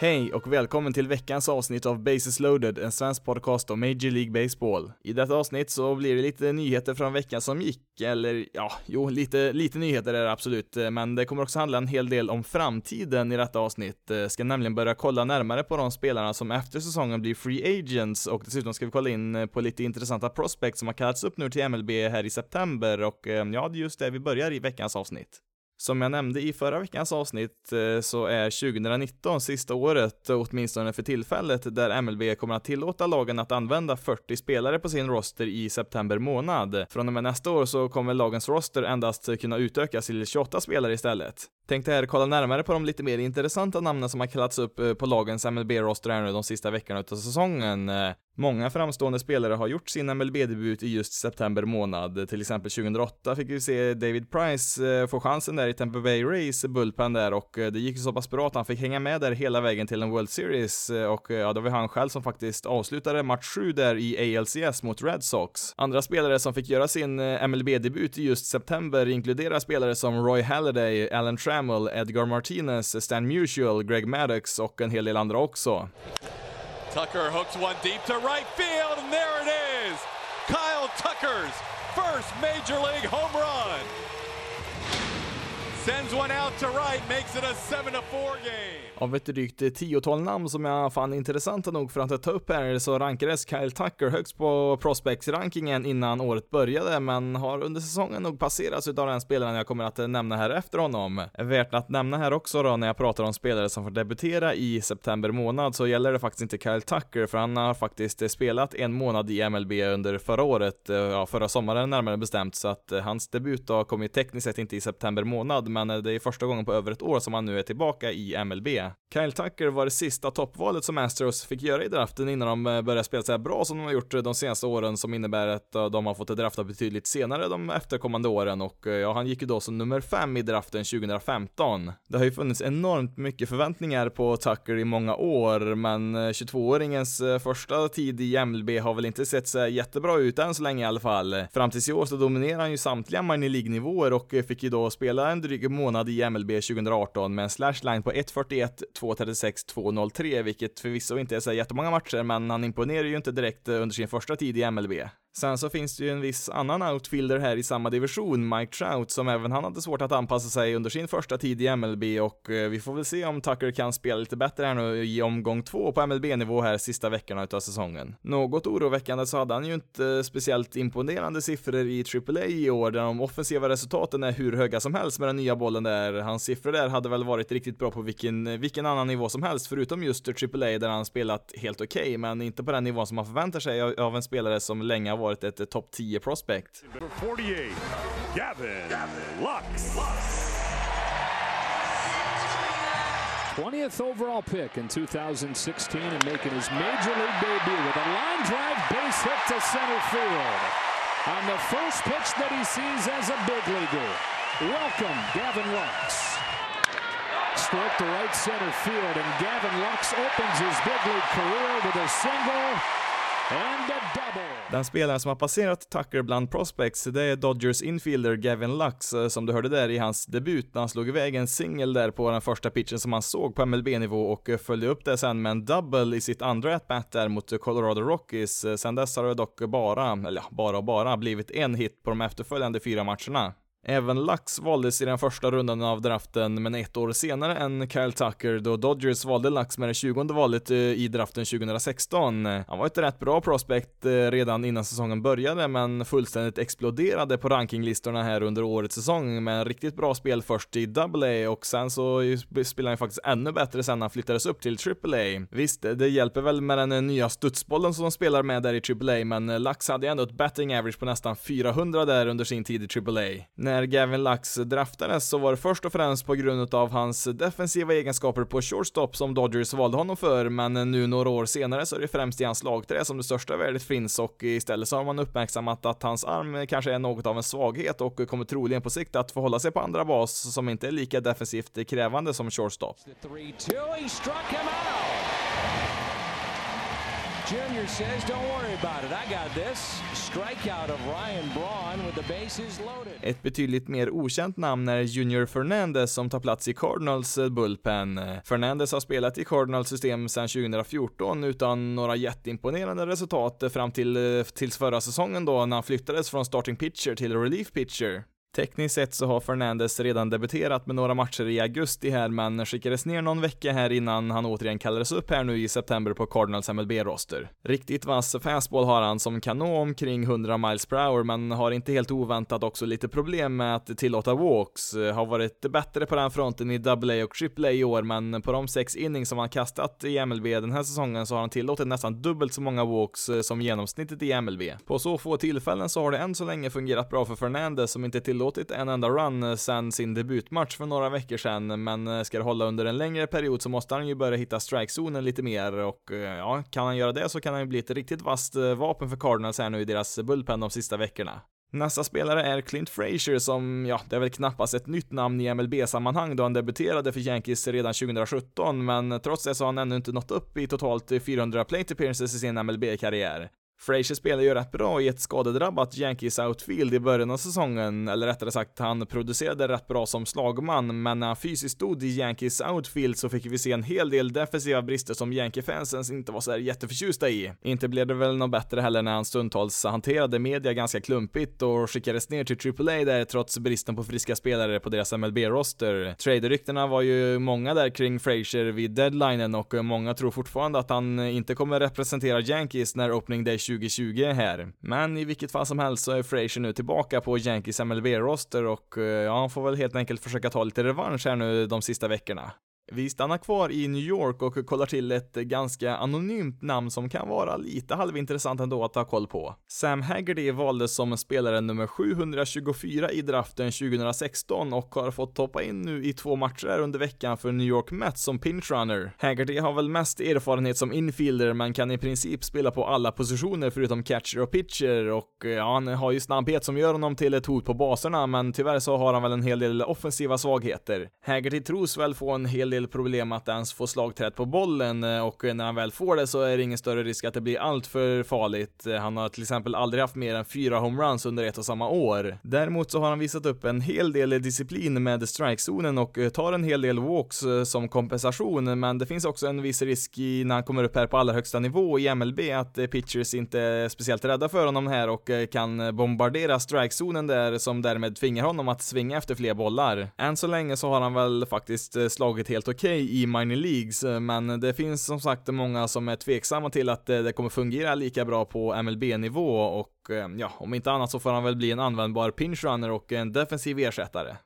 Hej och välkommen till veckans avsnitt av Bases loaded, en svensk podcast om Major League Baseball. I detta avsnitt så blir det lite nyheter från veckan som gick, eller ja, jo, lite, lite nyheter är det absolut, eh, men det kommer också handla en hel del om framtiden i detta avsnitt. Eh, ska nämligen börja kolla närmare på de spelarna som efter säsongen blir free agents och dessutom ska vi kolla in eh, på lite intressanta prospects som har kallats upp nu till MLB här i september och ja, det är just det vi börjar i veckans avsnitt. Som jag nämnde i förra veckans avsnitt eh, så är 2019 sista året, eh, åtminstone för tillfället, där MLB kommer att tillåta lagen att använda 40 spelare på sin roster i september månad. Från och med nästa år så kommer lagens roster endast kunna utökas till 28 spelare istället. Tänkte här kolla närmare på de lite mer intressanta namnen som har kallats upp eh, på lagens MLB-roster här nu de sista veckorna utav säsongen. Eh, många framstående spelare har gjort sin MLB-debut i just september månad. Till exempel 2008 fick vi se David Price eh, få chansen där i Tampa Bay Rays bullpen där och det gick så pass bra att han fick hänga med där hela vägen till en World Series och ja, det var han själv som faktiskt avslutade match 7 där i ALCS mot Red Sox. Andra spelare som fick göra sin MLB-debut i just september inkluderar spelare som Roy Halladay, Alan Tram Hamill, Edgar Martinez, Stan Musial, Greg Maddox och en hel del andra också. Tucker hooks one deep to right field and there it is! Kyle Tucker's first Major League home run! Sends one out to right, makes it a 7-4 game. Av ett drygt tiotal namn som jag fann intressanta nog för att ta upp här. Så rankades Kyle Tucker högst på prospects-rankingen innan året började, men har under säsongen nog passerats utav den spelaren jag kommer att nämna här efter honom. Värt att nämna här också då när jag pratar om spelare som får debutera i september månad så gäller det faktiskt inte Kyle Tucker, för han har faktiskt spelat en månad i MLB under förra året, eh, ja förra sommaren närmare bestämt, så att eh, hans debut då kom ju tekniskt sett inte i september månad, men Eh, det är första gången på över ett år som han nu är tillbaka i MLB. Kyle Tucker var det sista toppvalet som Astros fick göra i draften innan de eh, började spela så här bra som de har gjort eh, de senaste åren som innebär att de har fått drafta betydligt senare de efterkommande åren och ja, han gick ju då som nummer fem i draften 2015. Det har ju funnits enormt mycket förväntningar på Tucker i många år, men 22-åringens första tid i MLB har väl inte sett så jättebra ut än så länge i alla fall. Fram tills i år så dominerar han ju samtliga minor League-nivåer och fick ju då spela en dryg månad i MLB 2018 med en slashline på 1.41 2.36, 2.03, vilket förvisso inte är så jättemånga matcher, men han imponerar ju inte direkt eh, under sin första tid i MLB. Sen så finns det ju en viss annan outfielder här i samma division, Mike Trout, som även han hade svårt att anpassa sig under sin första tid i MLB och eh, vi får väl se om Tucker kan spela lite bättre här nu i omgång två på MLB-nivå här sista veckorna utav säsongen. Något oroväckande så hade han ju inte speciellt imponerande siffror i AAA i år, där de offensiva resultaten är hur höga som helst med den nya bollen där. Hans siffror där hade väl varit riktigt bra på vilken, vilken annan nivå som helst, förutom just AAA där han spelat helt okej, okay, men inte på den nivån som man förväntar sig av en spelare som länge har varit ett topp 10 prospect. 48, Gavin, Lux. 20th overall pick in 2016 and making his major league debut with a line drive base hit to center field. On the first pitch that he sees as a big leaguer. Welcome, Gavin Lux. Stroke to right center field, and Gavin Lux opens his big league career with a single Den spelaren som har passerat Tucker bland prospects, det är Dodgers infielder Gavin Lux, eh, som du hörde där i hans debut när han slog iväg en singel där på den första pitchen som han såg på MLB-nivå och eh, följde upp det sen med en double i sitt andra at-bat där mot Colorado Rockies. Eh, sen dess har det dock bara, eller ja, bara och bara, blivit en hit på de efterföljande fyra matcherna. Även Lux valdes i den första rundan av draften, men ett år senare än Kyle Tucker då Dodgers valde Lux med det 20 valet eh, i draften 2016. Han var ett rätt bra prospect eh, redan innan säsongen började, men fullständigt exploderade på rankinglistorna här under årets säsong med en riktigt bra spel först i AA och sen så spelade han faktiskt ännu bättre sen han flyttades upp till AAA. Visst, det hjälper väl med den eh, nya studsbollen som de spelar med där i AAA, men Lux hade ändå ett batting average på nästan 400 där under sin tid i AAA när Gavin Lux draftades så var det först och främst på grund av hans defensiva egenskaper på shortstop som Dodgers valde honom för, men nu några år senare så är det främst i hans lagträ som det största värdet finns och istället så har man uppmärksammat att hans arm kanske är något av en svaghet och kommer troligen på sikt att förhålla sig på andra bas som inte är lika defensivt krävande som shortstop. Jr. says, don't worry about it, I got this. Strikeout of Ryan Braun with the bases loaded. Ett betydligt mer okänt namn är Junior Fernandez som tar plats i Cardinals eh, bullpen. Eh, Fernandez har spelat i Cardinals system sedan 2014 utan några jätteimponerande resultat eh, fram till tills förra säsongen då när han flyttades från starting pitcher till relief pitcher. Tekniskt sett så har Fernandes redan debuterat med några matcher i augusti här, men skickades ner någon vecka här innan han återigen kallades upp här nu i september på Cardinals MLB-roster. Riktigt vass fastball har han som kan nå omkring 100 miles per hour, men har inte helt oväntat också lite problem med att tillåta walks. Har varit bättre på den fronten i AA och AAA i år, men på de sex innings som han kastat i MLB den här säsongen så har han tillåtit nästan dubbelt så många walks som genomsnittet i MLB. På så få tillfällen så har det än så länge fungerat bra för Fernandes som inte till tillåtit en enda run eh, sedan sin debutmatch för några veckor sedan, men eh, ska det hålla under en längre period så måste han ju börja hitta strikezonen lite mer och eh, ja, kan han göra det så kan han ju bli ett riktigt vasst vapen för Cardinals här nu i deras bullpen de sista veckorna. Nästa spelare är Clint Frazier som, ja, det är väl knappast ett nytt namn i MLB-sammanhang då han debuterade för Yankees redan 2017, men trots det så har han ännu inte nått upp i totalt 400 plate appearances i sin MLB-karriär. Frazier spelar ju rätt bra i ett skadedrabbat Yankees outfield i början av säsongen, eller rättare sagt, han producerade rätt bra som slagman, men när han fysiskt stod i Yankees outfield så fick vi se en hel del defensiva brister som Yankee-fansens inte var så här jätteförtjusta i. Inte blev det väl något bättre heller när han stundtals hanterade media ganska klumpigt och skickades ner till AAA där trots bristen på friska spelare på deras MLB-roster. Traderyktena var ju många där kring Frazier vid deadlinen och många tror fortfarande att han inte kommer representera Yankees när opening day 2020 här. Men i vilket fall som helst så är Frazier nu tillbaka på Yankees MLB-roster och eh, ja, han får väl helt enkelt försöka ta lite revansch här nu de sista veckorna. Vi stannar kvar i New York och kollar till ett ganska anonymt namn som kan vara lite halvintressant ändå att ha koll på. Sam Haggerty valdes som spelare nummer 724 i draften 2016 och har fått toppa in nu i två matcher under veckan för New York Mets som pinchrunner. Haggerty har väl mest erfarenhet som infielder men kan i princip spela på alla positioner förutom catcher och pitcher och eh, ja, han har ju snabbhet som gör honom till ett hot på baserna men tyvärr så har han väl en hel del offensiva svagheter. Haggerty tros väl få en hel del problem att ens få slagträtt på bollen eh, och när han väl får det så är det ingen större risk att det blir alltför farligt. Eh, han har till exempel aldrig haft mer än fyra homeruns under ett och samma år. Däremot så har han visat upp en hel del disciplin med strikezonen och eh, tar en hel del walks som kompensation, men det finns också en viss risk i när han kommer upp här på allra högsta nivå i MLB att pitchers inte är speciellt rädda för honom här och kan bombardera strikezonen där som därmed tvingar honom att svinga efter fler bollar. Än så länge så har han väl faktiskt slagit helt okej okay i minor leagues, eh, men det finns som sagt många som är tveksamma till att eh, det kommer fungera lika bra på MLB-nivå och eh, ja, om inte annat så får han väl bli en användbar pinch runner och en defensiv ersättare.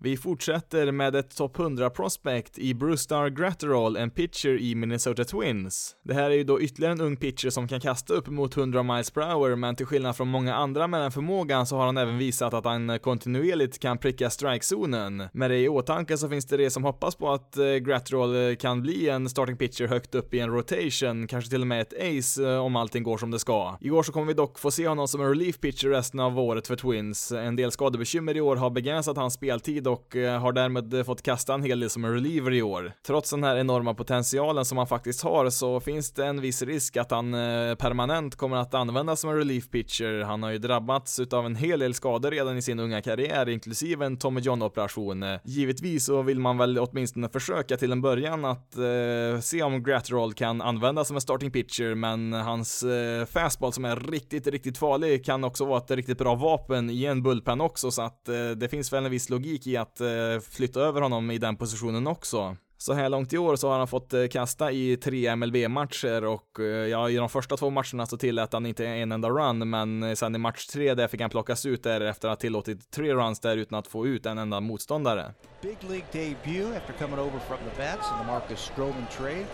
Vi fortsätter med ett topp 100 prospect i Brewstar Gratterall, en pitcher i Minnesota Twins. Det här är ju då ytterligare en ung pitcher som kan kasta upp mot 100 miles per hour, men till skillnad från många andra med den förmågan så har han även visat att han kontinuerligt kan pricka strikezonen. Med det i åtanke så finns det det som hoppas på att eh, Gratterall eh, kan bli en starting pitcher högt upp i en rotation, kanske till och med ett ace eh, om allting går som det ska. I år så kommer vi dock få se honom som en relief pitcher resten av året för Twins. En del skadebekymmer i år har begränsat hans speltid och eh, har därmed eh, fått kasta en hel del som en reliever i år. Trots den här enorma potentialen som han faktiskt har så finns det en viss risk att han eh, permanent kommer att användas som en relief pitcher. Han har ju drabbats utav en hel del skador redan i sin unga karriär, inklusive en Tommy John-operation. Givetvis så vill man väl åtminstone försöka till en början att eh, se om Gratterall kan användas som en starting pitcher, men hans eh, fastball som är riktigt, riktigt farlig kan också vara ett riktigt bra vapen i en bullpen också, så att eh, det finns väl en viss logik i att eh, flytta över honom i den positionen också. Så här långt i år så har han fått eh, kasta i tre MLB-matcher och eh, ja, i de första två matcherna så tillät han inte en enda run, men sen i match tre där fick han plockas ut där efter att ha tillåtit tre runs där utan att få ut en enda motståndare. Big League debut after coming over from the bats in the Marcus Stroman trade.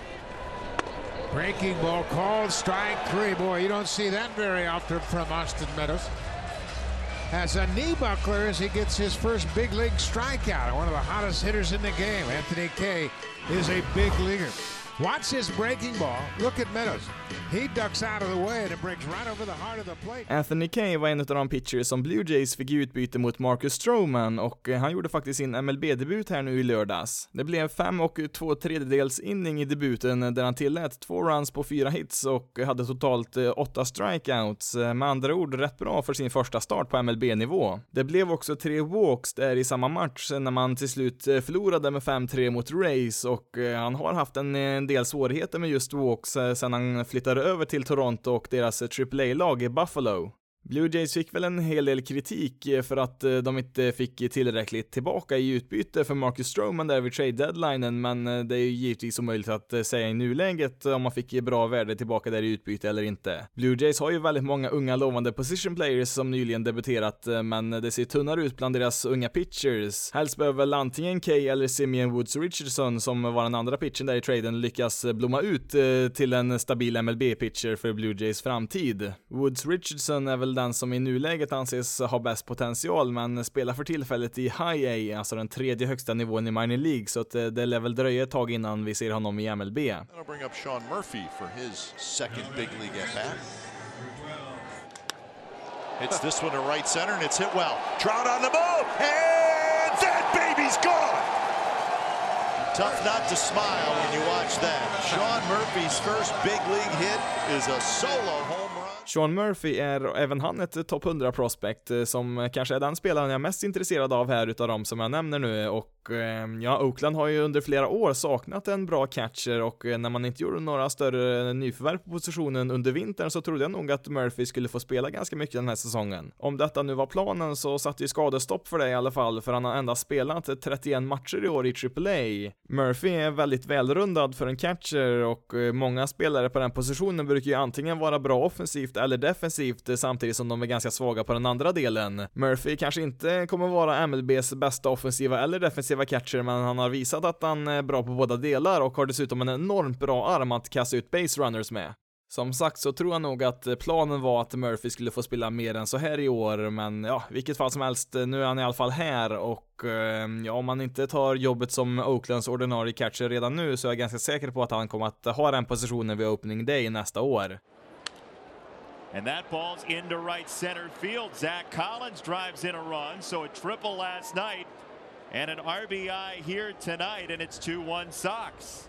Breaking ball called, strike three. Boy, you don't see that very often from Austin Meadows. Has a knee buckler as he gets his first big league strikeout. One of the hottest hitters in the game, Anthony Kay, is a big leaguer. Watch his breaking ball. Look at Meadows. He ducks out of the way and it breaks right over the heart of the plate. Anthony Kay var en av de pitchers som Blue Jays fick i utbyte mot Marcus Stroman och eh, han gjorde faktiskt sin MLB-debut här nu i lördags. Det blev fem och två tredjedels inning i debuten eh, där han tillät två runs på fyra hits och eh, hade totalt åtta strikeouts. Med andra ord rätt bra för sin första start på MLB-nivå. Det blev också tre walks där i samma match när man till slut förlorade med 5-3 mot Rays och han har haft en, en del svårigheter med just walks eh, sen han flyttade över till Toronto och deras eh, AAA-lag i Buffalo. Blue Jays fick väl en hel del kritik eh, för att eh, de inte fick tillräckligt tillbaka i utbyte för Marcus Stroman där vid trade deadlinen, men eh, det är ju givetvis omöjligt att säga i nuläget om man fick bra värde tillbaka där i utbyte eller inte. Blue Jays har ju väldigt många unga lovande position players som nyligen debuterat, men det ser tunnare ut bland deras unga pitchers. Helst behöver väl antingen Kay eller Simeon Woods Richardson, som var den andra pitchen där i traden, lyckas blomma ut till en stabil MLB-pitcher för Blue Jays framtid. Woods Richardson är väl den som i nuläget anses ha bäst potential, men spelar för tillfället i High A, alltså den tredje högsta nivån i minor League, så att eh, det lär väl dröja ett tag innan vi ser honom i MLB. Bring up Sean Murphy for his second big league at bat. Hits this one to right center and it's hit well. Trout on the move, and that baby's gone! Tough not to smile when you watch that. Sean Murphy's first big league hit is a solo home Sean Murphy är även han ett topp 100 prospect eh, som kanske är den spelaren jag är mest intresserad av här utav de som jag nämner nu och ehm, ja, Oakland har ju under flera år saknat en bra catcher och eh, när man inte gjorde några större nyförvärv på positionen under vintern så trodde jag nog att Murphy skulle få spela ganska mycket den här säsongen. Om detta nu var planen så satte ju skadestopp för det i alla fall, för han har endast spelat 31 matcher i år i AAA. Murphy är väldigt välrundad för en catcher och eh, många spelare på den positionen brukar ju antingen vara bra offensivt eller defensivt eh, samtidigt som de är ganska svaga på den andra delen. Murphy kanske inte kommer vara MLBs bästa offensiva eller defensiva defensiva catcher, men han har visat att han är bra på båda delar och har dessutom en enormt bra arm att kasta ut base runners med. Som sagt så tror jag nog att eh, planen var att Murphy skulle få spela mer än så här i år, men ja, vilket fall som helst, eh, nu är han i alla fall här och eh, ja, om han inte tar jobbet som Oaklands ordinarie catcher redan nu så är jag ganska säker på att han kommer att ha den positionen vid opening day nästa år. And that ball's into right center field. Zach Collins drives in a run, so a triple last night and an RBI here tonight, and it's 2-1 Sox.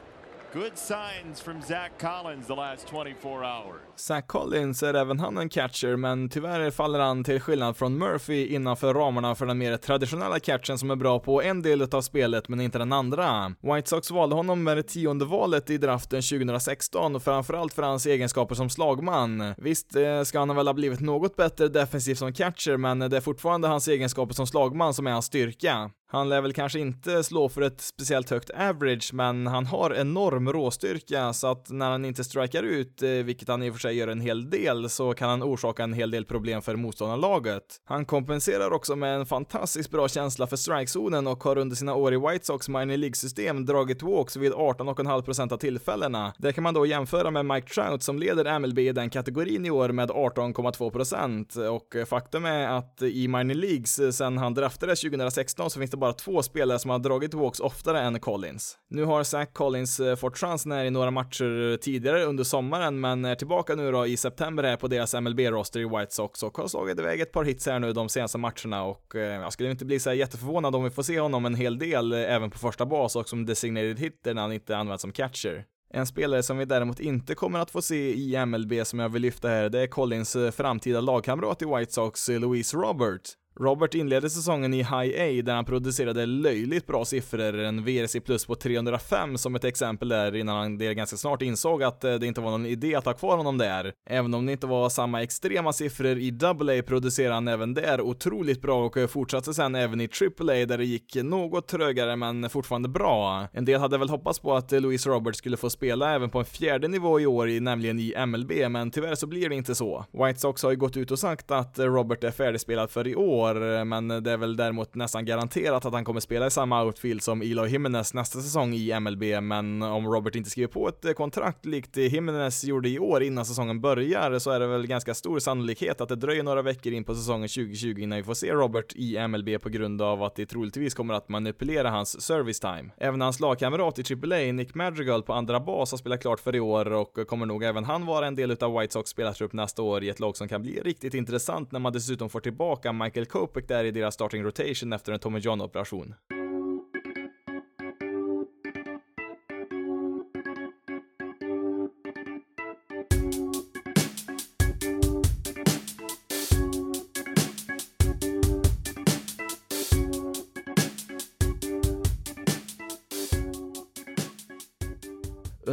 Good signs from Zach Collins the last 24 hours. Zach Collins är även han en catcher, men tyvärr faller han till skillnad från Murphy innanför ramarna för den mer traditionella catchen som är bra på en del av spelet men inte den andra. White Sox valde honom med det tionde valet i draften 2016, framförallt för hans egenskaper som slagman. Visst eh, ska han väl ha blivit något bättre defensivt som catcher, men det är fortfarande hans egenskaper som slagman som är hans styrka. Han lär väl kanske inte slå för ett speciellt högt average, men han har enorm råstyrka så att när han inte strikar ut, eh, vilket han i och för sig gör en hel del, så kan han orsaka en hel del problem för motståndarlaget. Han kompenserar också med en fantastiskt bra känsla för strikezonen och har under sina år i White Sox minor League-system dragit walks vid 18,5% av tillfällena. Det kan man då jämföra med Mike Trout som leder MLB i den kategorin i år med 18,2% och faktum är att i minor leagues eh, sen han draftades 2016 så finns det bara två spelare som har dragit walks oftare än Collins. Nu har Zach Collins eh, fått chansen här i några matcher tidigare under sommaren, men är tillbaka nu då i september här på deras MLB-roster i White Sox och har slagit iväg ett par hits här nu de senaste matcherna och eh, jag skulle inte bli så jätteförvånad om vi får se honom en hel del eh, även på första bas och som designated hitter när han inte används som catcher. En spelare som vi däremot inte kommer att få se i MLB som jag vill lyfta här, det är Collins framtida lagkamrat i White Sox, Louise Robert. Robert inledde säsongen i High A där han producerade löjligt bra siffror, en VRC plus på 305 som ett exempel där innan han det ganska snart insåg att eh, det inte var någon idé att ha kvar honom där. Även om det inte var samma extrema siffror i AA producerade han även där otroligt bra och eh, fortsatte sen även i AAA där det gick något trögare men fortfarande bra. En del hade väl hoppats på att eh, Louis Robert skulle få spela även på en fjärde nivå i år, nämligen i MLB, men tyvärr så blir det inte så. White Sox har ju gått ut och sagt att Robert är färdigspelad för i år år, eh, men det är väl däremot nästan garanterat att han kommer spela i samma outfield som Eloy Jimenez nästa säsong i MLB, men om Robert inte skriver på ett eh, kontrakt likt Jimenez gjorde i år innan säsongen börjar så är det väl ganska stor sannolikhet att det dröjer några veckor in på säsongen 2020 innan vi får se Robert i MLB på grund av att det troligtvis kommer att manipulera hans service time. Även hans lagkamrat i AAA, Nick Madrigal på andra bas har spelat klart för i år och kommer nog även han vara en del utav White Sox spelartrupp nästa år i ett lag som kan bli riktigt intressant när man dessutom får tillbaka Michael Kopek där i deras starting rotation efter en Tommy John-operation.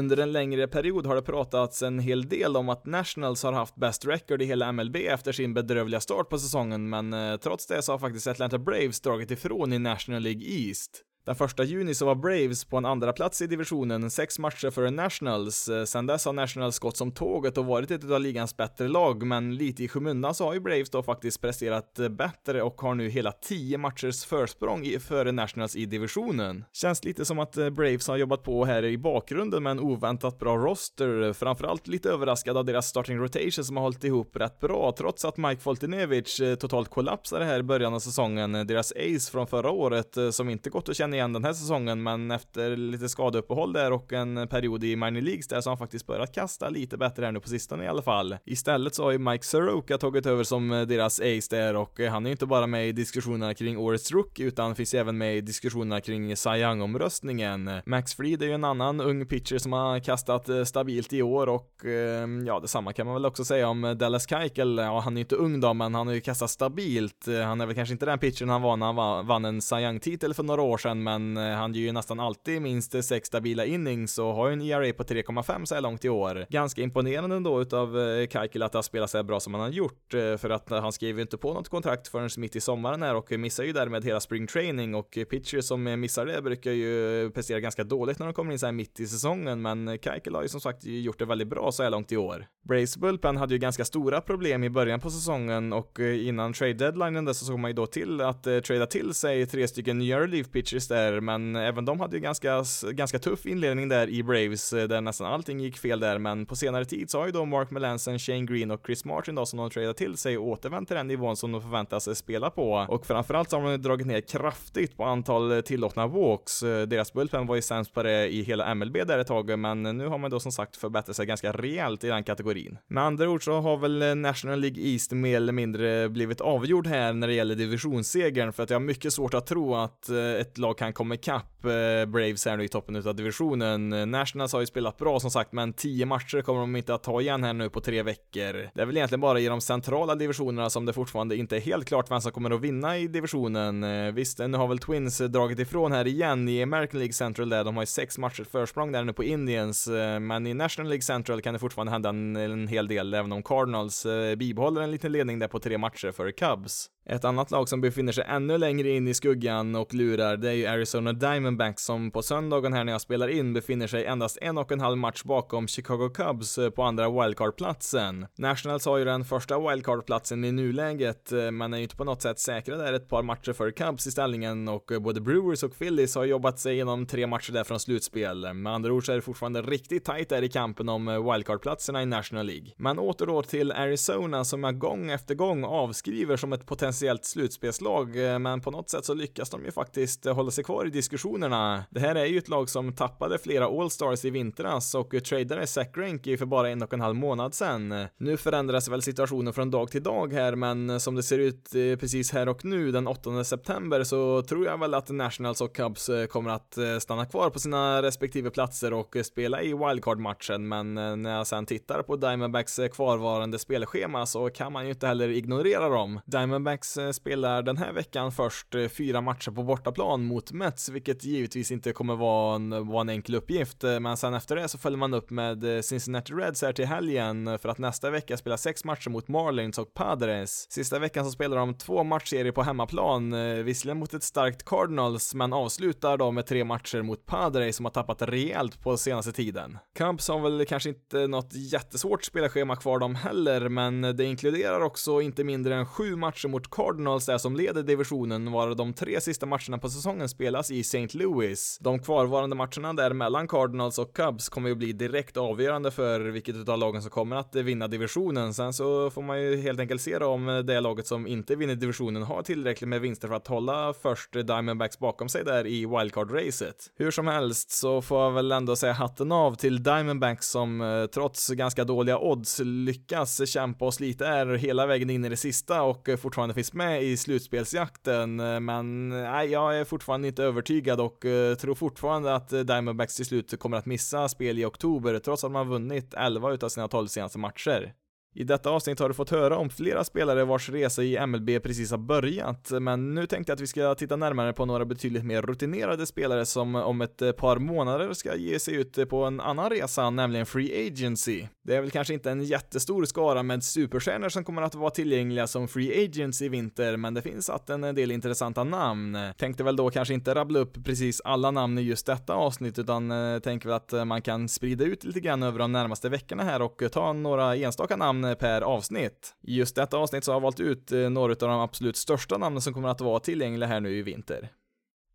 Under en längre period har det pratats en hel del om att Nationals har haft bäst record i hela MLB efter sin bedrövliga start på säsongen, men eh, trots det så har faktiskt Atlanta Braves dragit ifrån i National League East. Den första juni så var Braves på en andra plats i divisionen, sex matcher före Nationals. Eh, sen dess har Nationals gått som tåget och varit ett av ligans bättre lag, men lite i skymundan så har ju Braves då faktiskt presterat bättre och har nu hela tio matchers försprång före Nationals i divisionen. Känns lite som att eh, Braves har jobbat på här i bakgrunden med en oväntat bra roster, framförallt lite överraskad av deras starting rotation som har hållit ihop rätt bra, trots att Mike Foltynewicz eh, totalt kollapsade här i början av säsongen. Deras ace från förra året, som inte gått att känna igen den här säsongen, men efter lite skadeuppehåll där och en period i minor leagues där så har han faktiskt börjat kasta lite bättre här nu på sistone i alla fall. Istället så har ju Mike Soroka tagit över som eh, deras ace där och eh, han är ju inte bara med i diskussionerna kring årets rookie utan finns även med i diskussionerna kring Cy Young-omröstningen. Max Fried är ju en annan ung pitcher som har kastat eh, stabilt i år och ehm, ja, detsamma kan man väl också säga om Dallas Keuchel. Ja, han är ju inte ung då, men han har ju kastat stabilt. Han är väl kanske inte den pitchern han var när han vann en Cy Young-titel för några år sedan, men eh, han ger ju nästan alltid minst sex stabila innings och har ju en ERA på 3,5 så här långt i år. Ganska imponerande ändå utav eh, Kaikil att ha spelat så här bra som han har gjort, eh, för att han skriver ju inte på något kontrakt förrän mitt i sommaren här och missar ju därmed hela spring training och pitchers som missar det brukar ju prestera ganska dåligt när de kommer in så här mitt i säsongen, men Kaikil har ju som sagt gjort det väldigt bra så här långt i år. Brace Bullpen hade ju ganska stora problem i början på säsongen och innan trade deadlinen där så såg man ju då till att eh, trada till sig tre stycken nya relief pitchers där, men även de hade ju ganska, ganska tuff inledning där i Braves, eh, där nästan allting gick fel där, men på senare tid så har ju då Mark Melanson, Shane Green och Chris Martin då som de tradear till sig återvänt till den nivån som de förväntas eh, spela på. Och framförallt så har de dragit ner kraftigt på antal eh, tillåtna walks. Deras bullpen var ju sämst på det i hela MLB där ett tag, men nu har man då som sagt förbättrat sig ganska rejält i den kategorin. Med andra ord så har väl National League East mer eller mindre blivit avgjord här när det gäller divisionssegern, för att jag har mycket svårt att tro att ett lag kan komma ikapp Eh, Braves här nu i toppen utav divisionen. Eh, Nationals har ju spelat bra som sagt, men 10 matcher kommer de inte att ta igen här nu på tre veckor. Det är väl egentligen bara i de centrala divisionerna som det fortfarande inte är helt klart vem som kommer att vinna i divisionen. Eh, visst, nu har väl Twins dragit ifrån här igen i American League Central där, de har ju sex matcher försprång där nu på Indians, men i National League Central kan det fortfarande hända en, en hel del, även om Cardinals bibehåller en liten ledning där på tre matcher för Cubs. Ett annat lag som befinner sig ännu längre in i skuggan och lurar, det är ju Arizona Diamondbacks som på söndagen här när jag spelar in befinner sig endast en och en halv match bakom Chicago Cubs eh, på andra wildcard-platsen. Nationals har ju den första wildcard-platsen i nuläget, eh, men är ju inte på något sätt säkra där ett par matcher för Cubs i ställningen och eh, både Brewers och Phillies har jobbat sig igenom tre matcher där från slutspel. Med andra ord så är det fortfarande riktigt tajt där i kampen om wildcard-platserna i National League. Men åter då till Arizona som jag gång efter gång avskriver som ett potentiellt slutspelslag, men på något sätt så lyckas de ju faktiskt hålla sig kvar i diskussionen diskussionerna. Det här är ju ett lag som tappade flera All-Stars i vintras och tradade Zach Greinke för bara en och en halv månad sedan. Nu förändras väl situationen från dag till dag här, men som det ser ut eh, precis här och nu den 8 september så tror jag väl att Nationals och Cubs eh, kommer att eh, stanna kvar på sina respektive platser och spela i wildcard-matchen, men när jag sen tittar på Diamondbacks kvarvarande spelschema så kan man ju inte heller ignorera dem. Diamondbacks spelar den här veckan först fyra matcher på bortaplan mot mot Mets, vilket givetvis inte kommer vara en, vara en enkel uppgift, eh, men sen efter det så följer man upp med eh, Cincinnati Reds här till helgen för att nästa vecka spela sex matcher mot Marlins och Padres. Sista veckan så spelar de två matchserier på hemmaplan, eh, visserligen mot ett starkt Cardinals, men avslutar då med tre matcher mot Padres som har tappat rejält på senaste tiden. Cubs har väl kanske inte något jättesvårt spelschema kvar dem heller, men det inkluderar också inte mindre än sju matcher mot Cardinals där som leder divisionen, varav de tre sista matcherna på säsongen spelas i St. Louis. De kvarvarande matcherna där mellan Cardinals och Cubs kommer ju bli direkt avgörande för vilket utav lagen som kommer att vinna divisionen. Sen så får man ju helt enkelt se då om det laget som inte vinner divisionen har tillräckligt med vinster för att hålla först Diamondbacks bakom sig där i wildcard-racet. Hur som helst så får jag väl ändå säga hatten av till Diamondbacks som eh, trots ganska dåliga odds lyckas kämpa och slita är hela vägen in i det sista och eh, fortfarande finns med i slutspelsjakten. Eh, men nej, jag är fortfarande inte övertygad och eh, tror fortfarande att eh, Diamondbacks till slut kommer att missa spel i oktober trots att man vunnit 11 utav sina 12 senaste matcher. I detta avsnitt har du fått höra om flera spelare vars resa i MLB precis har börjat, men nu tänkte jag att vi ska titta närmare på några betydligt mer rutinerade spelare som om ett eh, par månader ska ge sig ut eh, på en annan resa, nämligen Free Agency. Det är väl kanske inte en jättestor skara med superstjärnor som kommer att vara tillgängliga som Free Agents i vinter, men det finns att en del intressanta namn. Tänkte väl då kanske inte rabbla upp precis alla namn i just detta avsnitt, utan eh, tänker väl att man kan sprida ut lite grann över de närmaste veckorna här och ta några enstaka namn Eh, per avsnitt. I just detta avsnitt så har jag valt ut eh, några av de absolut största namnen som kommer att vara tillgängliga här nu i vinter.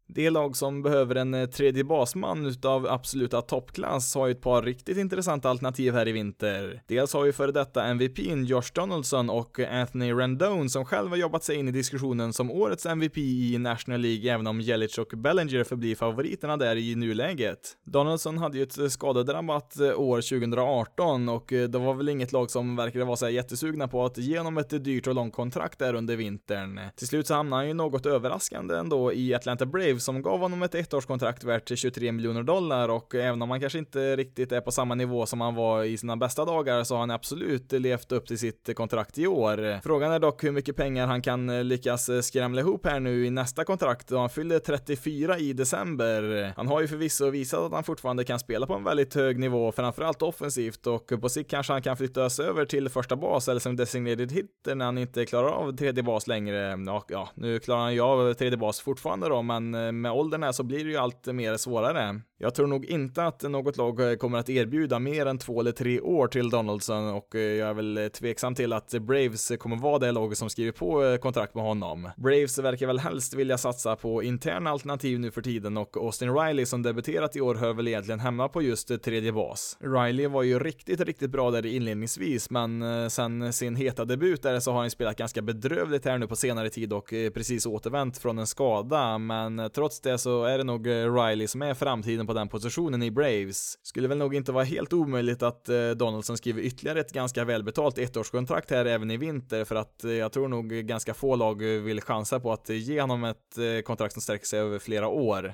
Det lag som behöver en eh, tredje basman utav absoluta toppklass har ju ett par riktigt intressanta alternativ här i vinter. Dels har vi före detta MVPn Josh Donaldson och Anthony Rendon som själv har jobbat sig in i diskussionen som årets MVP i National League även om Jelic och Bellinger förblir favoriterna där i nuläget. Donaldson hade ju ett eh, skadedrabbat eh, år 2018 och det var väl inget lag som verkade vara så jättesugna på att ge honom ett dyrt och långt kontrakt där under vintern. Till slut så hamnade han ju något överraskande ändå i Atlanta Braves Braves som gav honom ett ettårskontrakt värt 23 miljoner dollar och även om han kanske inte riktigt är på samma nivå som han var i sina bästa dagar så har han absolut levt upp till sitt kontrakt i år. Frågan är dock hur mycket pengar han kan eh, lyckas eh, skramla ihop här nu i nästa kontrakt då han fyller 34 i december. Han har ju förvisso visat att han fortfarande kan spela på en väldigt hög nivå, framförallt offensivt och på sikt kanske han kan flyttas över till första bas eller som designated hitter när han inte klarar av tredje bas längre. Ja, ja nu klarar han ju av tredje bas fortfarande då, men med åldern här så blir det ju allt mer svårare. Jag tror nog inte att något lag eh, kommer att erbjuda mer än två eller tre år till Donaldson och eh, jag är väl eh, tveksam till att Braves kommer vara det laget som skriver på kontrakt med honom. Braves verkar väl helst vilja satsa på interna alternativ nu för tiden och Austin Riley som debuterat i år hör väl egentligen hemma på just tredje bas. Riley var ju riktigt, riktigt bra där inledningsvis, men sen sin heta debut där så har han spelat ganska bedrövligt här nu på senare tid och precis återvänt från en skada, men trots det så är det nog Riley som är framtiden på den positionen i Braves. Skulle väl nog inte vara helt omöjligt att eh, Donaldson skriver ytterligare ett ganska välbetalt ettårskontrakt här även i vinter för att eh, jag tror nog ganska få lag eh, vill chansa på att ge honom ett kontrakt som sträcker sig över flera år.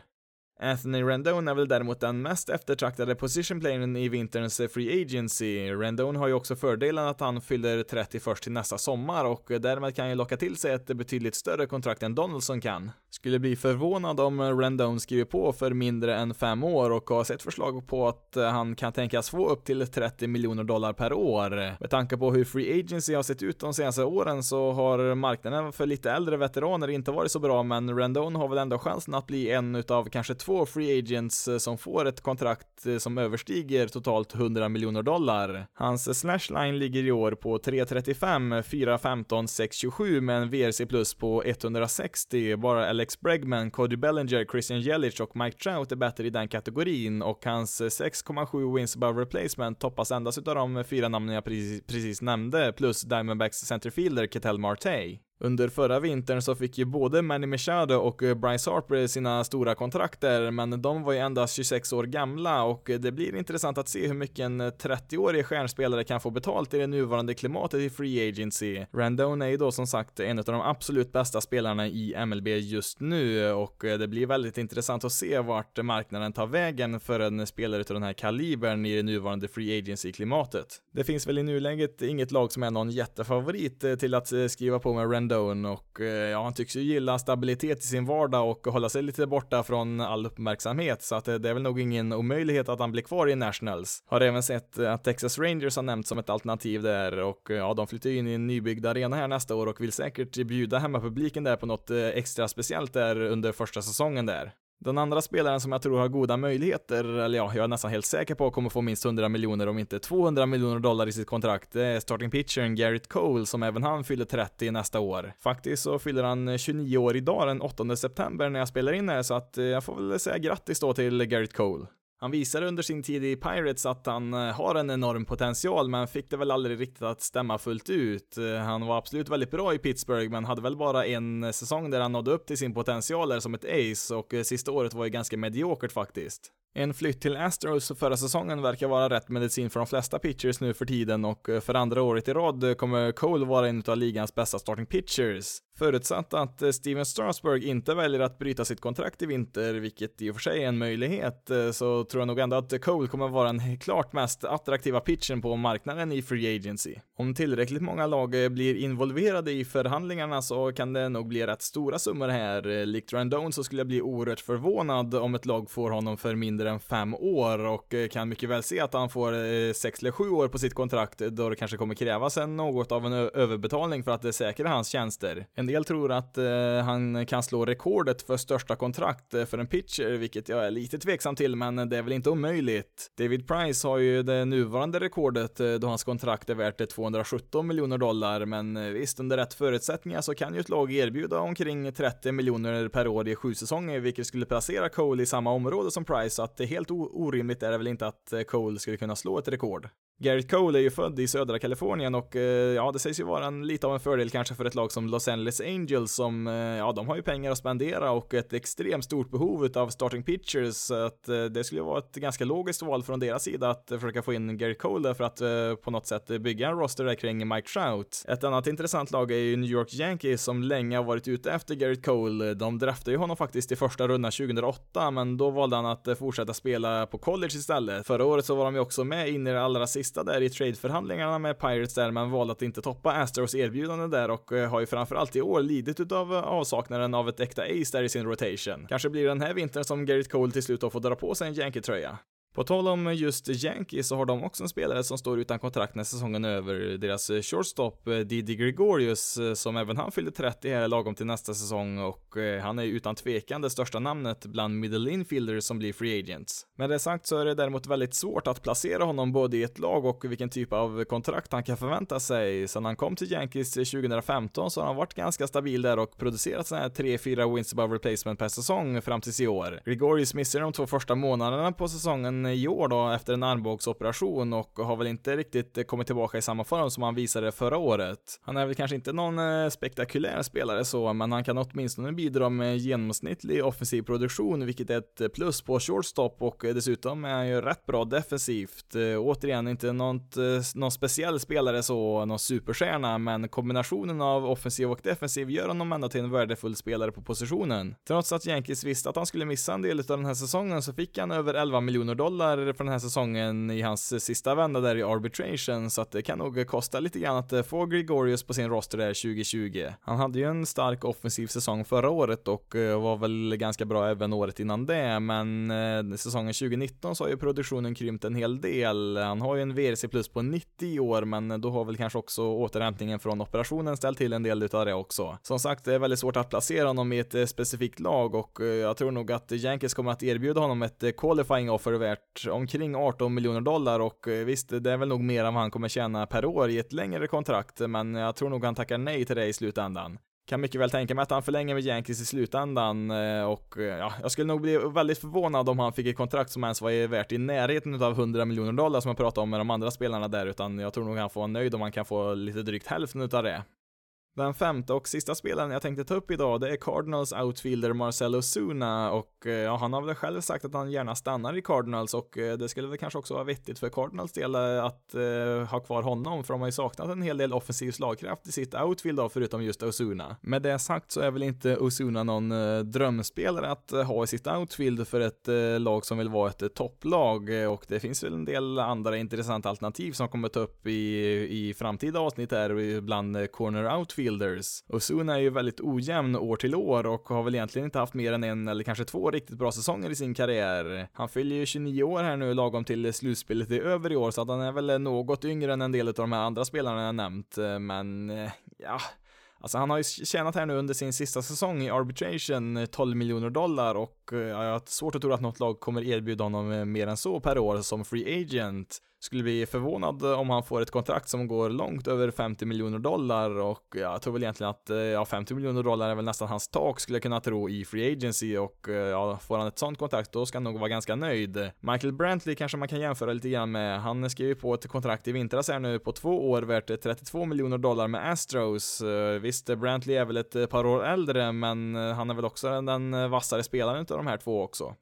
Anthony Rendon är väl däremot den mest eftertraktade position playern i vinterns Free Agency. Rendon har ju också fördelen att han fyller 30 först till nästa sommar och därmed kan ju locka till sig ett betydligt större kontrakt än Donaldson kan. Skulle bli förvånad om Rendon skriver på för mindre än fem år och har sett förslag på att han kan tänkas få upp till 30 miljoner dollar per år. Med tanke på hur Free Agency har sett ut de senaste åren så har marknaden för lite äldre veteraner inte varit så bra men Rendon har väl ändå chansen att bli en utav kanske två få free agents eh, som får ett kontrakt eh, som överstiger totalt 100 miljoner dollar. Hans eh, slashline ligger i år på 3.35, 4.15, 6.27 med en VRC plus på 160. Bara Alex Bregman, Cody Bellinger, Christian Jelic och Mike Trout är bättre i den kategorin och hans 6,7 wins above replacement toppas endast utav de fyra namnen jag precis, precis nämnde plus Diamondbacks centerfielder Ketel Marte. Under förra vintern så fick ju både Manny Machado och eh, Bryce Harper sina stora kontrakter, men de var ju endast 26 år gamla och eh, det blir intressant att se hur mycket en eh, 30-årig stjärnspelare kan få betalt i det nuvarande klimatet i Free Agency. Randone är ju då som sagt en av de absolut bästa spelarna i MLB just nu och det blir väldigt intressant att se vart marknaden tar vägen för en spelare av den här kalibern i det nuvarande Free Agency-klimatet. Det finns väl i nuläget inget lag som är någon jättefavorit till att skriva på med Randone Rendon och eh, ja, han tycks ju gilla stabilitet i sin vardag och hålla sig lite borta från all uppmärksamhet så att eh, det är väl nog ingen omöjlighet att han blir kvar i Nationals. Har även sett att Texas Rangers har nämnts som ett alternativ där och eh, ja, de flyttar in i en nybyggd arena här nästa år och vill säkert bjuda hemmapubliken där på något extra speciellt där under första säsongen där. Den andra spelaren som jag tror har goda möjligheter, eller ja, jag är nästan helt säker på kommer få minst 100 miljoner om inte 200 miljoner dollar i sitt kontrakt, det är starting pitchern Garrett Cole som även han fyller 30 nästa år. Faktiskt så fyller han 29 år idag den 8 september när jag spelar in här så att eh, jag får väl säga grattis då till Garrett Cole. Han visade under sin tid i Pirates att han eh, har en enorm potential, men fick det väl aldrig riktigt att stämma fullt ut. Eh, han var absolut väldigt bra i Pittsburgh, men hade väl bara en eh, säsong där han nådde upp till sin potential där som ett ace, och sista året var ju ganska mediokert faktiskt. En flytt till Astros förra säsongen verkar vara rätt medicin för de flesta pitchers nu för tiden och eh, för andra året i rad kommer Cole vara en av ligans bästa starting pitchers. Förutsatt att eh, Steven Strasburg inte väljer att bryta sitt kontrakt i vinter, vilket i och för sig är en möjlighet, eh, så tror jag nog ändå att Cole kommer vara den klart mest attraktiva pitchen på marknaden i Free Agency. Om tillräckligt många lag blir involverade i förhandlingarna så kan det nog bli rätt stora summor här. Likt Randone så skulle jag bli oerhört förvånad om ett lag får honom för mindre än fem år och eh, kan mycket väl se att han får eh, sex eller sju år på sitt kontrakt eh, då det kanske kommer krävas en något av en överbetalning för att säkra hans tjänster. En del tror att han kan slå rekordet för största kontrakt för en pitcher, vilket jag är lite tveksam till, men det är väl inte omöjligt. David Price har ju det nuvarande rekordet då hans kontrakt är värt 217 miljoner dollar, men visst, under rätt förutsättningar så kan ju ett lag erbjuda omkring 30 miljoner per år i sju säsonger, vilket skulle placera Cole i samma område som Price, så att att helt orimligt är det väl inte att eh, Cole skulle kunna slå ett rekord. Garrett Cole är ju född i södra Kalifornien och eh, ja, det sägs ju vara en, lite av en fördel kanske för ett lag som Los Angeles Angels som, eh, ja, de har ju pengar att spendera och ett extremt stort behov av starting pitchers, så att eh, det skulle vara ett ganska logiskt val från deras sida att försöka få in Garrett Cole för att på något sätt bygga en roster där kring Mike Trout. Ett annat intressant lag är ju New York Yankees som länge har varit ute efter Garrett Cole. De draftade ju honom faktiskt i första rundan 2008, men då valde han att fortsätta spela på college istället. Förra året så var de ju också med in i det allra sista sista där i tradeförhandlingarna med Pirates där man valde att inte toppa Astros erbjudande där och eh, har ju framförallt i år lidit utav eh, avsaknaden av ett äkta ace där i sin rotation. Kanske blir det den här vintern som Garrett Cole till slut får dra på sig en Yankee-tröja. På tal om just Yankees så har de också en spelare som står utan kontrakt när säsongen är över. Deras eh, shortstop eh, Didi Gregorius, eh, som även han fyllde 30 här lagom till nästa säsong och han är utan tvekan det största namnet bland middle infielders som blir free agents. Med det sagt så är det däremot väldigt svårt att placera honom både i ett lag och vilken typ av kontrakt han kan förvänta sig. Sen han kom till Yankees 2015 så har han varit ganska stabil där och producerat sådana här 3-4 wins above replacement per säsong fram tills i år. Gregorius missade de två första månaderna på säsongen i år då efter en armbågsoperation och har väl inte riktigt kommit tillbaka i samma form som han visade förra året. Han är väl kanske inte någon eh, spektakulär spelare så, men han kan åtminstone bidra med genomsnittlig offensiv produktion, vilket är ett plus på shortstop och dessutom är han ju rätt bra defensivt. Eh, återigen, inte något, eh, någon speciell spelare så, någon superstjärna, men kombinationen av offensiv och defensiv gör honom ändå till en värdefull spelare på positionen. Trots att Yankees visste att han skulle missa en del av den här säsongen så fick han över 11 miljoner dollar dollar för den här säsongen i hans sista vända där i arbitration, så att det kan nog kosta lite grann att eh, få Gregorius på sin roster där 2020. Han hade ju en stark offensiv säsong förra året och eh, var väl ganska bra även året innan det, men eh, säsongen 2019 så har ju produktionen krympt en hel del. Han har ju en VRC plus på 90 i år, men då har väl kanske också återhämtningen från operationen ställt till en del utav det också. Som sagt, det är väldigt svårt att placera honom i ett specifikt lag och jag tror nog att Yankees kommer att erbjuda honom ett qualifying offer värt värt omkring 18 miljoner dollar och eh, visst, det är väl nog mer än vad han kommer tjäna per år i ett längre kontrakt, men jag tror nog han tackar nej till det i slutändan. Kan mycket väl tänka mig att han förlänger med Yankees i slutändan eh, och eh, ja, jag skulle nog bli väldigt förvånad om han fick ett kontrakt som ens var värt i närheten av 100 miljoner dollar som jag pratade om med de andra spelarna där, utan jag tror nog han får vara nöjd om han kan få lite drygt hälften utav det. Den femte och sista spelaren jag tänkte ta upp idag, det är Cardinals outfielder Marcelo Osuna och eh, ja, han har väl själv sagt att han gärna stannar i Cardinals. Och eh, det skulle väl kanske också vara vettigt för Cardinals del eh, att eh, ha kvar honom, för de har ju saknat en hel del offensiv slagkraft i sitt outfield då, förutom just Osuna. Med det sagt så är väl inte Osuna någon eh, drömspelare att ha i sitt outfield för ett lag som vill vara ett topplag. Och det finns väl en del andra intressanta alternativ som kommer ta upp i, i framtida avsnitt här bland corner outfield outfielders. Ozuna är ju väldigt ojämn år till år och har väl egentligen inte haft mer än en eller kanske två riktigt bra säsonger i sin karriär. Han fyller ju 29 år här nu lagom till slutspelet är över i år så att han är väl något yngre än en del av de här andra spelarna jag nämnt, men eh, ja, Alltså han har ju tjänat här nu under sin sista säsong i arbitration 12 miljoner dollar och eh, jag har svårt att tro att något lag kommer erbjuda honom eh, mer än så per år som free agent skulle bli förvånad om han får ett kontrakt som går långt över 50 miljoner dollar och jag tror väl egentligen att eh, ja, 50 miljoner dollar är väl nästan hans tak skulle jag kunna tro i free agency och eh, ja, får han ett sånt kontrakt då ska han nog vara ganska nöjd. Michael Brantley kanske man kan jämföra lite grann med. Han skrev ju på ett kontrakt i vintras här nu på två år värt eh, 32 miljoner dollar med Astros. Visst, Brantley är väl ett par år äldre, men han är väl också den vassare spelaren utav de här två också.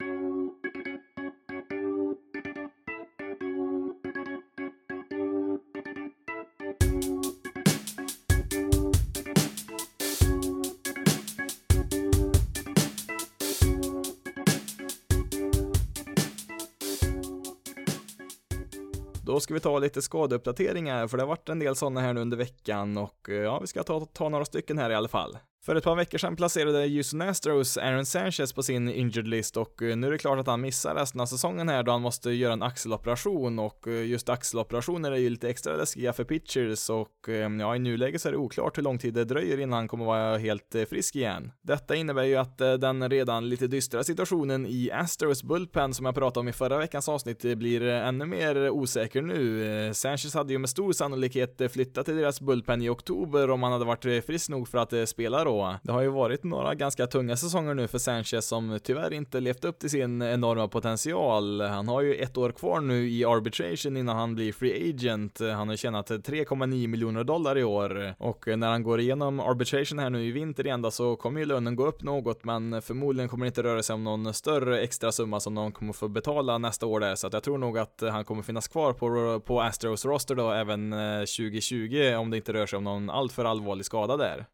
Ska vi ta lite skadeuppdateringar, för det har varit en del sådana här nu under veckan och eh, ja, vi ska ta, ta några stycken här i alla fall. För ett par veckor sedan placerade Houston Astros Aaron Sanchez på sin injured list och eh, nu är det klart att han missar resten av säsongen här då han måste göra en axeloperation och eh, just axeloperationer är ju lite extra läskiga för pitchers och eh, ja, i nuläget så är det oklart hur lång tid det dröjer innan han kommer vara helt frisk igen. Detta innebär ju att den redan lite dystra situationen i Astros bullpen som jag pratade om i förra veckans avsnitt blir ännu mer osäker nu. Sanchez hade ju med stor sannolikhet flyttat till deras bullpen i oktober om han hade varit frisk nog för att spela då det har ju varit några ganska tunga säsonger nu för Sanchez som tyvärr inte levt upp till sin enorma potential. Han har ju ett år kvar nu i arbitration innan han blir free agent. Han har tjänat 3,9 miljoner dollar i år och när han går igenom arbitration här nu i vinter igen då så kommer ju lönen gå upp något men förmodligen kommer det inte röra sig om någon större extra summa som de kommer få betala nästa år där så att jag tror nog att han kommer finnas kvar på, på Astros roster då även eh, 2020 om det inte rör sig om någon alltför allvarlig skada där.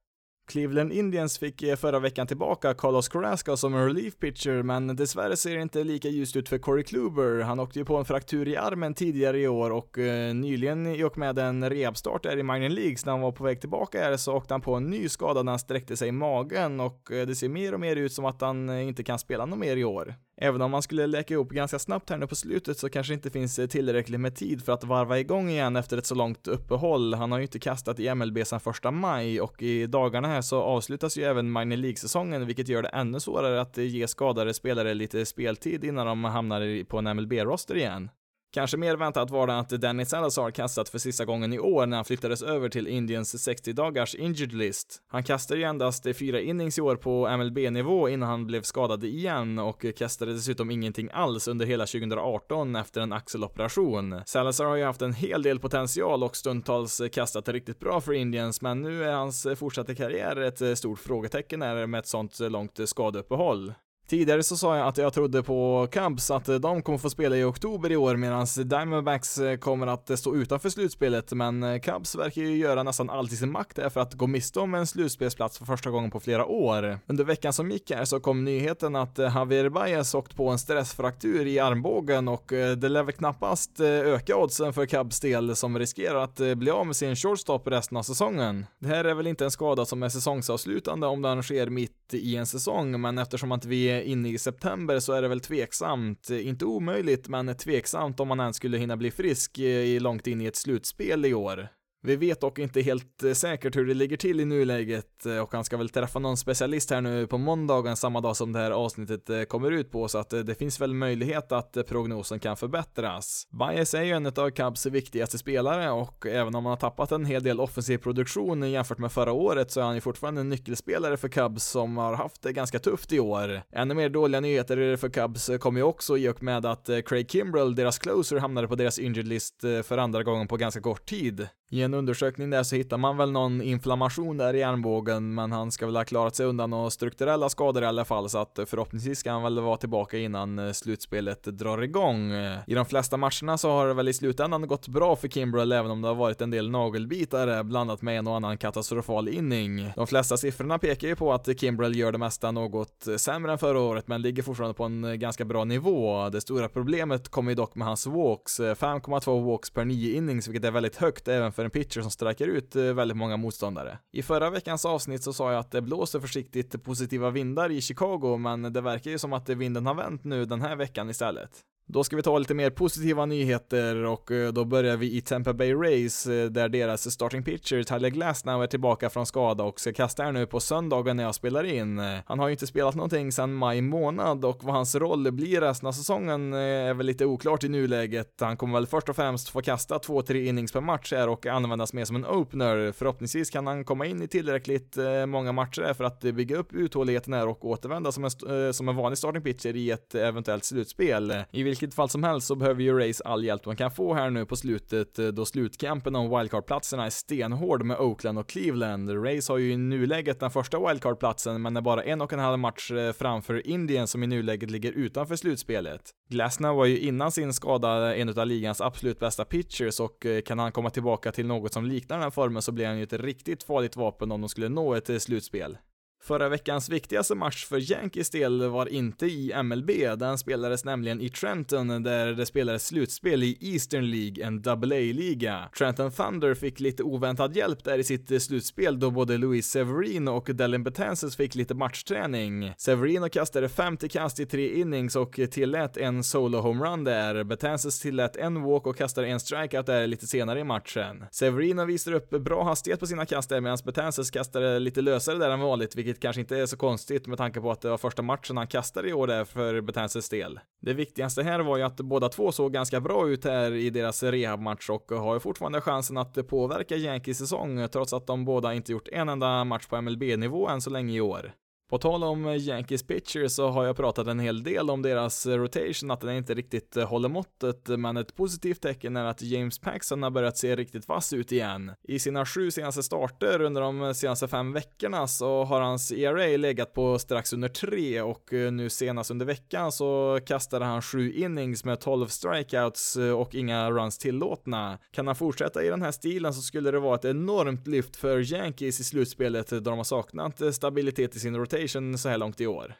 Cleveland Indians fick eh, förra veckan tillbaka Carlos Carrasco som en relief pitcher, men dessvärre ser det inte lika ljust ut för Corey Kluber. Han åkte ju på en fraktur i armen tidigare i år och eh, nyligen i och med en rehabstart där i minor leagues när han var på väg tillbaka här så åkte han på en ny skada när han sträckte sig i magen och eh, det ser mer och mer ut som att han eh, inte kan spela något mer i år. Även om man skulle läka ihop ganska snabbt här nu på slutet så kanske det inte finns eh, tillräckligt med tid för att varva igång igen efter ett så långt uppehåll. Han har ju inte kastat i MLB sedan första maj och i dagarna här så avslutas ju även minor League-säsongen vilket gör det ännu svårare att eh, ge skadade spelare lite speltid innan de hamnar på en MLB-roster igen. Kanske mer väntat var det att Dennis Salazar kastat för sista gången i år när han flyttades över till Indiens 60 dagars injured list. Han kastade ju endast fyra innings i år på MLB-nivå innan han blev skadad igen och kastade dessutom ingenting alls under hela 2018 efter en axeloperation. Salazar har ju haft en hel del potential och stundtals kastat riktigt bra för Indians, men nu är hans fortsatta karriär ett stort frågetecken med ett sånt långt skadeuppehåll. Tidigare så sa jag att jag trodde på Cubs att eh, de kommer få spela i oktober i år medan Diamondbacks eh, kommer att eh, stå utanför slutspelet men Cubs verkar ju göra nästan allt i sin makt för att gå miste om en slutspelsplats för första gången på flera år. Under veckan som gick här så kom nyheten att Javier Baez åkt på en stressfraktur i armbågen och det lär väl knappast öka oddsen för Cubs del som riskerar att bli av med sin shortstop resten av säsongen. Det här är väl inte en skada som är säsongsavslutande om den sker mitt i en säsong men eftersom att vi inne i september så är det väl tveksamt, inte omöjligt, men tveksamt om man ens skulle hinna bli frisk eh, långt in i ett slutspel i år. Vi vet dock inte helt eh, säkert hur det ligger till i nuläget eh, och han ska väl träffa någon specialist här nu på måndagen samma dag som det här avsnittet eh, kommer ut på så att det finns väl möjlighet att prognosen kan förbättras. Bias är ju en av Cubs viktigaste spelare och även om han har tappat en hel del offensiv produktion jämfört med förra året så är han ju fortfarande en nyckelspelare för Cubs som har haft det ganska tufft i år. Ännu mer dåliga nyheter för Cubs kommer ju också i och med att Craig Kimbrell, deras closer, hamnade på deras injured list för andra gången på ganska kort tid. I en undersökning där så hittar man väl någon inflammation där i armbågen, men han ska väl ha klarat sig undan några strukturella skador i alla fall, så att eh, förhoppningsvis ska han väl vara tillbaka innan eh, slutspelet drar igång. Eh, I de flesta matcherna så har det väl i slutändan gått bra för Kimbrell, även om det har varit en del nagelbitare, blandat med en och annan katastrofal inning. De flesta siffrorna pekar ju på att Kimbrell gör det mesta något sämre än förra året, men ligger fortfarande på en ganska bra nivå. Det stora problemet kommer ju dock med hans walks, 5,2 walks per 9 innings, vilket är väldigt högt även för en pitcher som sträcker ut eh, väldigt många motståndare. I förra veckans avsnitt så sa jag att det blåser försiktigt positiva vindar i Chicago, men det verkar ju som att vinden har vänt nu den här veckan istället. Då ska vi ta lite mer positiva nyheter och eh, då börjar vi i Tampa Bay Rays eh, där deras starting pitcher Tyler Glasnow är tillbaka från skada och ska kasta här nu på söndagen när jag spelar in. Eh, han har ju inte spelat någonting sedan maj månad och vad hans roll blir resten av säsongen är väl lite oklart i nuläget. Han kommer väl först och främst få kasta 2-3 innings per match här och användas mer som en opener. Förhoppningsvis kan han komma in i tillräckligt många matcher för att bygga upp uthålligheten här och återvända som en, som en vanlig starting pitcher i ett eventuellt slutspel. I vilket fall som helst så behöver ju Rays all hjälp man kan få här nu på slutet eh, då slutkampen om wildcard-platserna är stenhård med Oakland och Cleveland. Rays har ju i nuläget den första wildcard-platsen men är bara en och en halv match eh, framför Indien som i nuläget ligger utanför slutspelet. Glasnow var ju innan sin skada en av ligans absolut bästa pitchers och eh, kan han komma tillbaka till något som liknar den här formen så blir han ju ett riktigt farligt vapen om de skulle nå ett slutspel. Förra veckans viktigaste match för Yankees del var inte i MLB, den spelades nämligen i Trenton där det spelades slutspel i Eastern League, en AA-liga. Trenton Thunder fick lite oväntad hjälp där i sitt slutspel då både Luis Severino och Dellin Betances fick lite matchträning. Severino kastade 50 kast i tre innings och tillät en solo homerun där. Betances tillät en walk och kastade en strikeout där lite senare i matchen. Severino visade upp bra hastighet på sina kast där medan Betances kastade lite lösare där än vanligt, vilket kanske inte är så konstigt med tanke på att det var första matchen han kastade i år där för Betances del. Det viktigaste här var ju att båda två såg ganska bra ut här i deras rehabmatch och har ju fortfarande chansen att påverka Yankees säsong trots att de båda inte gjort en enda match på MLB-nivå än så länge i år. På tal om eh, Yankees pitchers så har jag pratat en hel del om deras eh, rotation, att den inte riktigt eh, håller måttet, men ett positivt tecken är att James Paxton har börjat se riktigt vass ut igen. I sina sju senaste starter under de senaste fem veckorna så har hans ERA legat på strax under tre och nu senast under veckan så kastade han sju innings med 12 strikeouts och inga runs tillåtna. Kan han fortsätta i den här stilen så skulle det vara ett enormt lyft för Yankees i slutspelet då de har saknat stabilitet i sin rotation Temptation så här långt i år.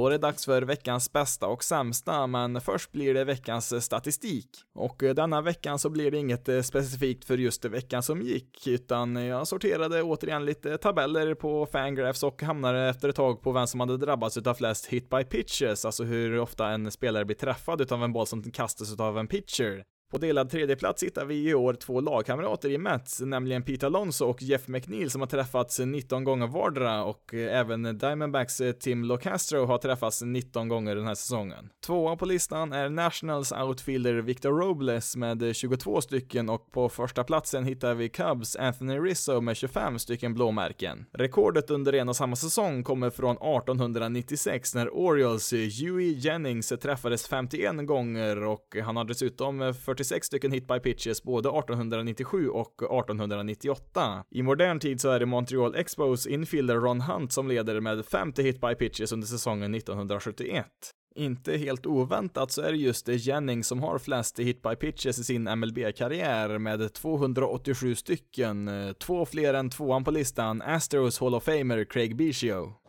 Då är det dags för veckans bästa och sämsta, men först blir det veckans statistik. Och eh, denna veckan så blir det inget eh, specifikt för just veckan som gick, utan jag sorterade återigen lite tabeller på Fangraphs och hamnade efter ett tag på vem som hade drabbats utav flest hit by pitches, alltså hur ofta en spelare blir träffad utav en boll som kastas utav en pitcher. På delad tredjeplats hittar vi i år två lagkamrater i Mets, nämligen Pete Alonso och Jeff McNeil som har träffats 19 gånger vardera och även Diamondbacks Tim Locastro har träffats 19 gånger den här säsongen. Tvåa på listan är Nationals outfielder Victor Robles med 22 stycken och på första platsen hittar vi Cubs Anthony Rizzo med 25 stycken blåmärken. Rekordet under en och samma säsong kommer från 1896 när Orioles Huey Jennings träffades 51 gånger och han har dessutom 40 46 stycken hit by pitches både 1897 och 1898. I modern tid så är det Montreal Expos infielder Ron Hunt som leder med 50 hit by pitches under säsongen 1971. Inte helt oväntat så är det just Jennings som har flest hit by pitches i sin MLB-karriär med 287 stycken, två fler än tvåan på listan, Astros Hall of Famer Craig Biggio.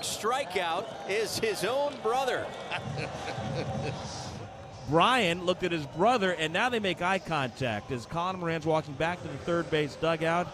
Strikeout is his own brother. Brian looked at his brother, and now they make eye contact as Colin Moran's walking back to the third base dugout.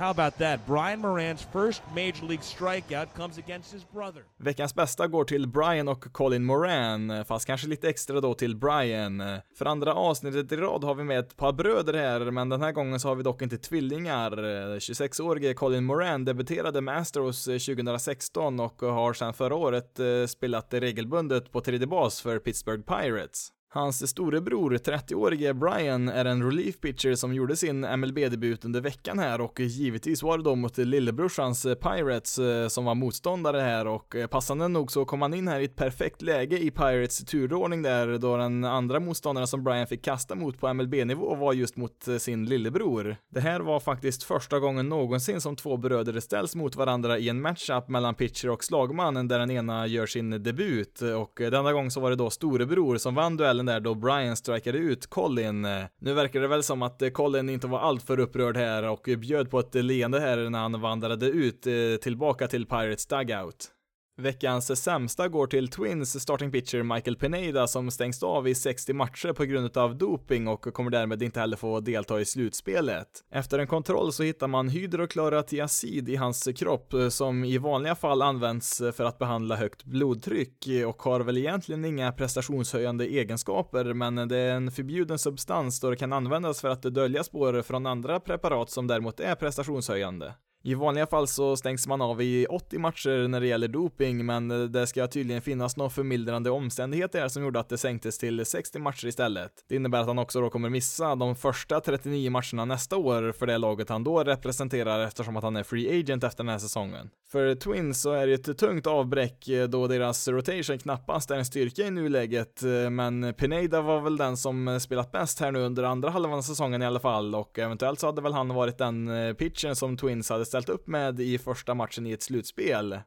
How about that? Brian Moran's first major league strikeout comes against his brother. Veckans bästa går till Brian och Colin Moran, fast kanske lite extra då till Brian. För andra avsnittet i rad har vi med ett par bröder här, men den här gången så har vi dock inte tvillingar. 26-årige Colin Moran debuterade med Astros 2016 och har sedan förra året eh, spelat regelbundet på tredje bas för Pittsburgh Pirates. Hans storebror, 30-årige Brian, är en relief pitcher som gjorde sin MLB-debut under veckan här och givetvis var det då mot lillebrorsans eh, Pirates eh, som var motståndare här och eh, passande nog så kom han in här i ett perfekt läge i Pirates turordning där då den andra motståndaren som Brian fick kasta mot på MLB-nivå var just mot sin lillebror. Det här var faktiskt första gången någonsin som två bröder ställs mot varandra i en matchup mellan pitcher och slagman där den ena gör sin debut och denna gång så var det då storebror som vann duellen där då Brian strikade ut Colin. Eh, nu verkar det väl som att eh, Colin inte var alltför upprörd här och bjöd på ett leende här när han vandrade ut eh, tillbaka till Pirates dugout. Veckans sämsta går till Twins starting pitcher Michael Pineda som stängs av i 60 matcher på grund av doping och kommer därmed inte heller få delta i slutspelet. Efter en kontroll så hittar man hydrokloratiacid i hans kropp som i vanliga fall används för att behandla högt blodtryck och har väl egentligen inga prestationshöjande egenskaper men det är en förbjuden substans då det kan användas för att dölja spår från andra preparat som däremot är prestationshöjande. I vanliga fall så stängs man av i 80 matcher när det gäller doping, men eh, det ska tydligen finnas några förmildrande omständigheter som gjorde att det sänktes till 60 matcher istället. Det innebär att han också då kommer missa de första 39 matcherna nästa år för det laget han då representerar eftersom att han är free agent efter den här säsongen. För Twins så är det ett tungt avbräck eh, då deras rotation knappast är en styrka i nuläget, eh, men Pineda var väl den som spelat bäst här nu under andra halvan av säsongen i alla fall och eventuellt så hade väl han varit den pitchen som Twins hade ställt upp med i första matchen i ett slutspel.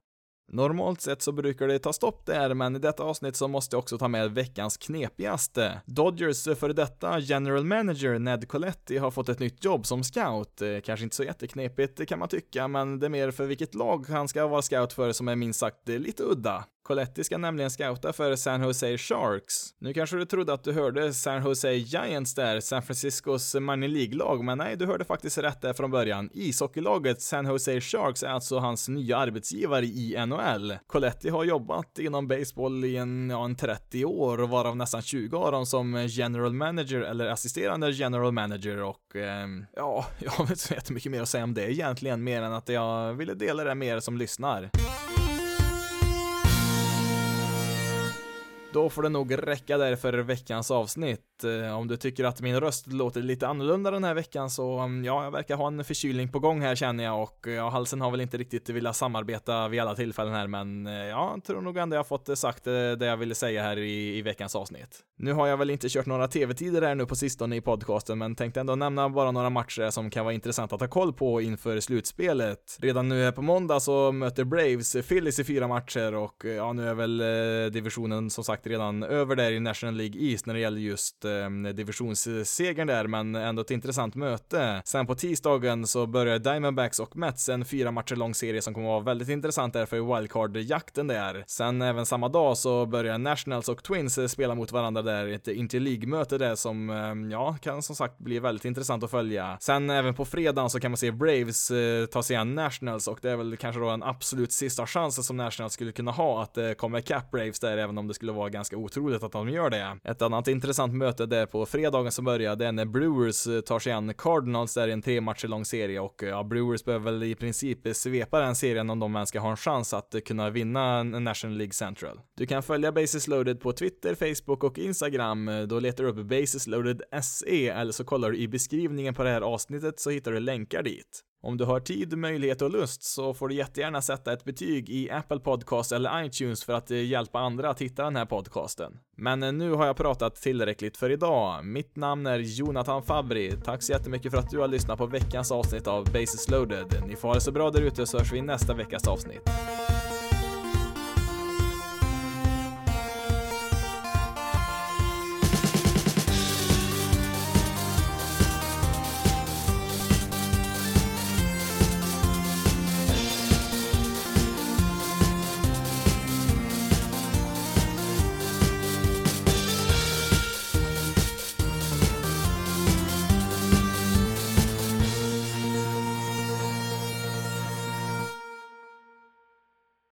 Normalt sett så brukar det ta stopp där, men i detta avsnitt så måste jag också ta med veckans knepigaste. Dodgers före detta general manager Ned Coletti har fått ett nytt jobb som scout. Eh, kanske inte så jätteknepigt kan man tycka, men det är mer för vilket lag han ska vara scout för som är minst sagt lite udda. Coletti ska nämligen scouta för San Jose Sharks. Nu kanske du trodde att du hörde San Jose Giants där, San Franciscos minor League-lag, men nej, du hörde faktiskt rätt där från början. Ishockeylaget San Jose Sharks är alltså hans nya arbetsgivare i NHL. Coletti har jobbat inom baseball i en, ja, en 30 år, varav nästan 20 av dem som general manager eller assisterande general manager och eh, ja, jag har inte så jättemycket mer att säga om det egentligen, mer än att jag ville dela det med er som lyssnar. Då får det nog räcka där för veckans avsnitt. Eh, om du tycker att min röst låter lite annorlunda den här veckan så, mm, ja, jag verkar ha en förkylning på gång här känner jag och eh, ja, halsen har väl inte riktigt velat samarbeta vid alla tillfällen här, men eh, ja, jag tror nog ändå jag fått sagt det jag ville säga här i, i veckans avsnitt. Nu har jag väl inte kört några tv-tider här nu på sistone i podcasten, men tänkte ändå nämna bara några matcher som kan vara intressant att ha koll på inför slutspelet. Redan nu här på måndag så möter Braves Phillies i fyra matcher och ja, nu är väl divisionen som sagt redan över där i National League East när det gäller just eh, divisionssegern där, men ändå ett intressant möte. Sen på tisdagen så börjar Diamondbacks och Mets en fyra matcher lång serie som kommer vara väldigt intressant där för wildcard-jakten där. Sen även samma dag så börjar Nationals och Twins eh, spela mot varandra där, ett interleague-möte där som, eh, ja, kan som sagt bli väldigt intressant att följa. Sen även på fredagen så kan man se Braves eh, ta sig an Nationals och det är väl kanske då en absolut sista chansen som Nationals skulle kunna ha att eh, komma ikapp Braves där, även om det skulle vara ganska otroligt att de gör det. Ett annat intressant möte där på fredagen som börjar, det är när Brewers eh, tar sig an Cardinals där i en tre matcher lång serie och eh, ja, Brewers behöver väl i princip svepa den serien om de ens ska ha en chans att eh, kunna vinna National League Central. Du kan följa Basis Loaded på Twitter, Facebook och Instagram. Då letar du upp Basis Loaded SE eller så kollar du i beskrivningen på det här avsnittet så hittar du länkar dit. Om du har tid, möjlighet och lust så får du jättegärna sätta ett betyg i Apple Podcast eller iTunes för att eh, hjälpa andra att hitta den här podcasten. Men eh, nu har jag pratat tillräckligt för idag. Mitt namn är Jonathan Fabri. Tack så jättemycket för att du har lyssnat på veckans avsnitt av Basis loaded. Ni får ha det så bra där ute så hörs vi i nästa veckas avsnitt.